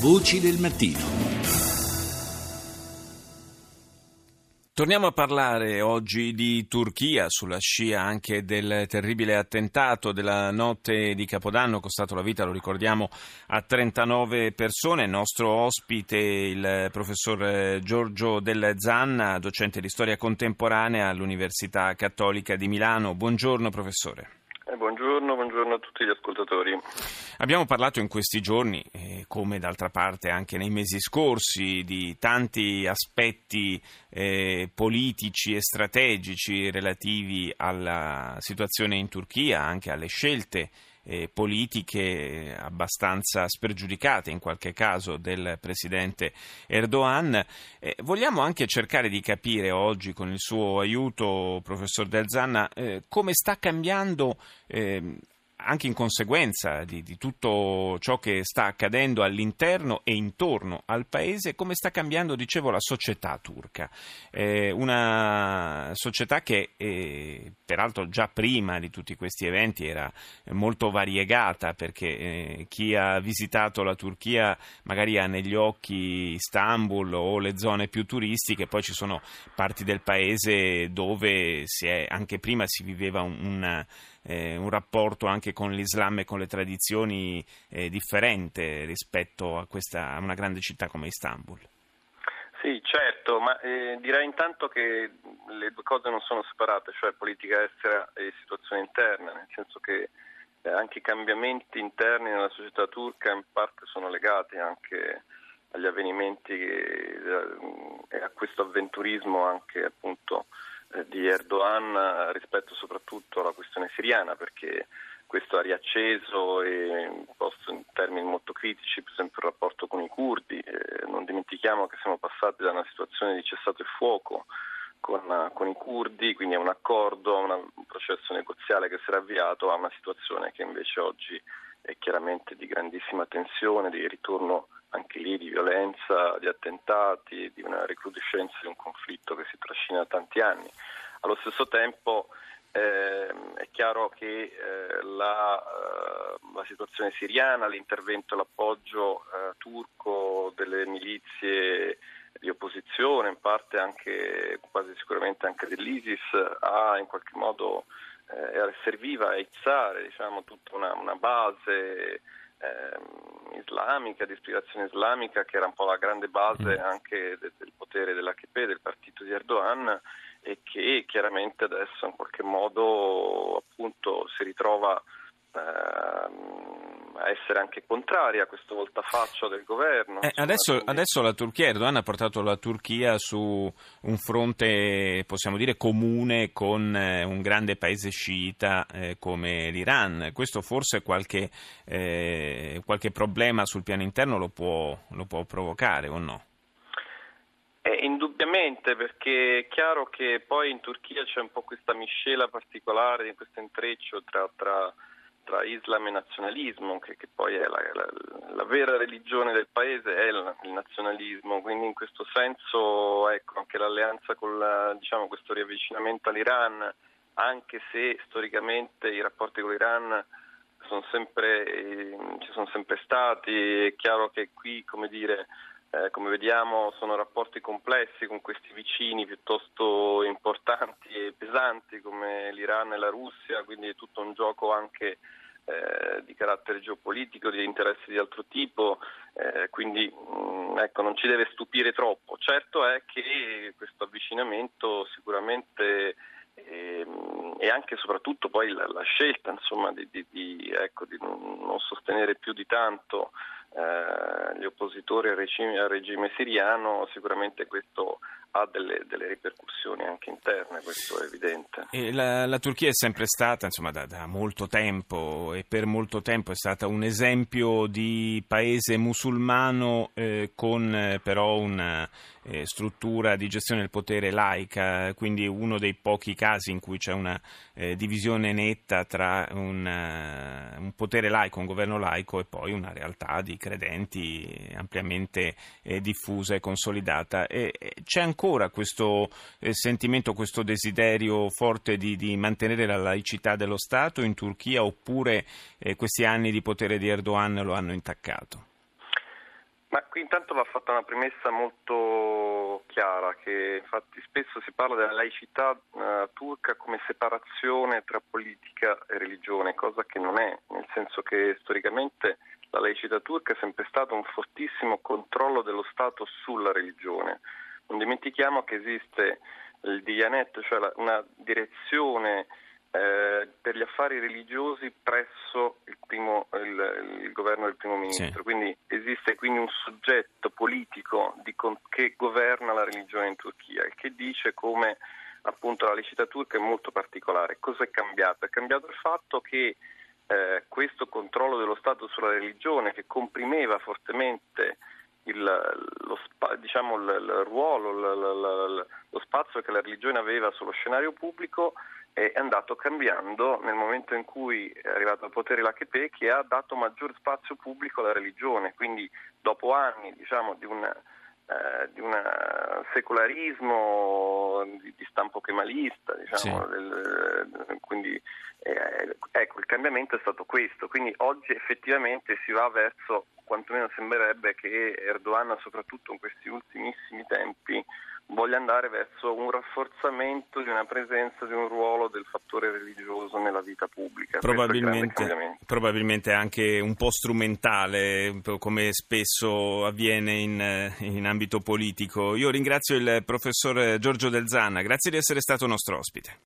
Voci del mattino. Torniamo a parlare oggi di Turchia, sulla scia anche del terribile attentato della notte di Capodanno, costato la vita, lo ricordiamo, a 39 persone. Il nostro ospite, il professor Giorgio Del Zanna, docente di storia contemporanea all'Università Cattolica di Milano. Buongiorno professore. Eh, buongiorno, buongiorno, a tutti gli ascoltatori. Abbiamo parlato in questi giorni, eh, come d'altra parte anche nei mesi scorsi, di tanti aspetti eh, politici e strategici relativi alla situazione in Turchia, anche alle scelte eh, politiche abbastanza spregiudicate in qualche caso del presidente Erdogan. Eh, vogliamo anche cercare di capire oggi con il suo aiuto, professor Del Zanna, eh, come sta cambiando ehm, anche in conseguenza di, di, tutto ciò che sta accadendo all'interno e intorno al paese, come sta cambiando, dicevo, la società turca. Eh, una società che, eh, peraltro, già prima di tutti questi eventi era molto variegata, perché eh, chi ha visitato la Turchia magari ha negli occhi Istanbul o le zone più turistiche, poi ci sono parti del paese dove anche prima si viveva un, una eh, un rapporto anche con l'Islam e con le tradizioni eh, differente rispetto a, questa, a una grande città come Istanbul. Sì, certo, ma eh, direi intanto che le due cose non sono separate, cioè politica estera e situazione interna, nel senso che eh, anche i cambiamenti interni nella società turca in parte sono legati anche agli avvenimenti e eh, a questo avventurismo anche appunto Erdogan eh, rispetto soprattutto alla questione siriana perché questo ha riacceso e posto in termini molto critici per esempio il rapporto con i curdi. Eh, non dimentichiamo che siamo passati da una situazione di cessato il fuoco con, con, i curdi, quindi a un accordo, a un processo negoziale che si era avviato, a una situazione che invece oggi è chiaramente di grandissima tensione, di ritorno anche lì di violenza, di attentati, di una recrudescenza di un conflitto che si trascina da tanti anni. Allo stesso tempo eh, è chiaro che eh, la, eh, la, situazione siriana, l'intervento e l'appoggio eh, turco delle milizie di opposizione, in parte anche quasi sicuramente anche dell'ISIS, ha in qualche modo eh, serviva a izzare diciamo, tutta una, una base eh, islamica, di ispirazione islamica, che era un po' la grande base mm. anche de- del potere dell'AKP, del partito di Erdogan, e che chiaramente adesso in qualche modo appunto si ritrova ehm, a essere anche contraria a questo voltafaccio del governo. Eh, adesso, quindi... adesso, la Turchia, Erdogan ha portato la Turchia su un fronte, possiamo dire, comune con eh, un grande paese sciita eh, come l'Iran. Questo forse qualche, eh, qualche problema sul piano interno lo può, lo può provocare o no? Eh, indubbiamente, perché è chiaro che poi in Turchia c'è un po' questa miscela particolare, questo intreccio tra, tra tra Islam e nazionalismo, che, che poi è la, la, la, vera religione del paese, è il, il, nazionalismo, quindi in questo senso ecco, anche l'alleanza con la, diciamo, questo riavvicinamento all'Iran, anche se storicamente i rapporti con l'Iran sono sempre, eh, ci sono sempre stati, è chiaro che qui, come dire, eh, come vediamo sono rapporti complessi con questi vicini piuttosto importanti e pesanti come l'Iran e la Russia, quindi è tutto un gioco anche eh, di carattere geopolitico, di interessi di altro tipo, eh, quindi mh, mm, ecco, non ci deve stupire troppo. Certo è che questo avvicinamento sicuramente ehm, e anche e soprattutto poi la, la scelta insomma, di, di, di, ecco, di, non sostenere più di tanto gli oppositori al regime, al regime, siriano, sicuramente questo ha delle, delle, ripercussioni anche interne, questo è evidente. La, la, Turchia è sempre stata, insomma, da, da, molto tempo e per molto tempo è stata un esempio di paese musulmano eh, con eh, però una eh, struttura di gestione del potere laica, quindi uno dei pochi casi in cui c'è una eh, divisione netta tra un, uh, un, potere laico, un governo laico e poi una realtà di credenti ampiamente eh, diffusa e consolidata. E, c'è ancora questo eh, sentimento, questo desiderio forte di, di, mantenere la laicità dello Stato in Turchia oppure eh, questi anni di potere di Erdogan lo hanno intaccato? Ma qui intanto va fatta una premessa molto chiara, che infatti spesso si parla della laicità uh, turca come separazione tra politica e religione, cosa che non è, nel senso che storicamente la laicità turca è sempre stato un fortissimo controllo dello Stato sulla religione. Non dimentichiamo che esiste il Diyanet, cioè una direzione eh, per gli affari religiosi presso il, primo, il, il governo del primo ministro. Sì. Quindi esiste quindi un soggetto politico di, che governa la religione in Turchia e che dice come appunto la licita turca è molto particolare. Cosa è cambiato? È cambiato il fatto che eh, questo controllo dello Stato sulla religione che comprimeva fortemente il, lo, diciamo, il, il ruolo, il, lo spazio che la religione aveva sullo scenario pubblico è andato cambiando nel momento in cui è arrivato al potere l'HP che ha dato maggior spazio pubblico alla religione, quindi dopo anni diciamo, di un eh, di un secolarismo di, di stampo kemalista, diciamo, sì. del, quindi eh, ecco il cambiamento è stato questo, quindi oggi effettivamente si va verso, quantomeno sembrerebbe che Erdogan soprattutto in questi ultimissimi tempi voglia andare verso un rafforzamento di una presenza, di un ruolo del fattore religioso nella vita pubblica. Probabilmente, probabilmente anche un po' strumentale, come spesso avviene in, in ambito politico. Io ringrazio il professor Giorgio Del Zanna, grazie di essere stato nostro ospite.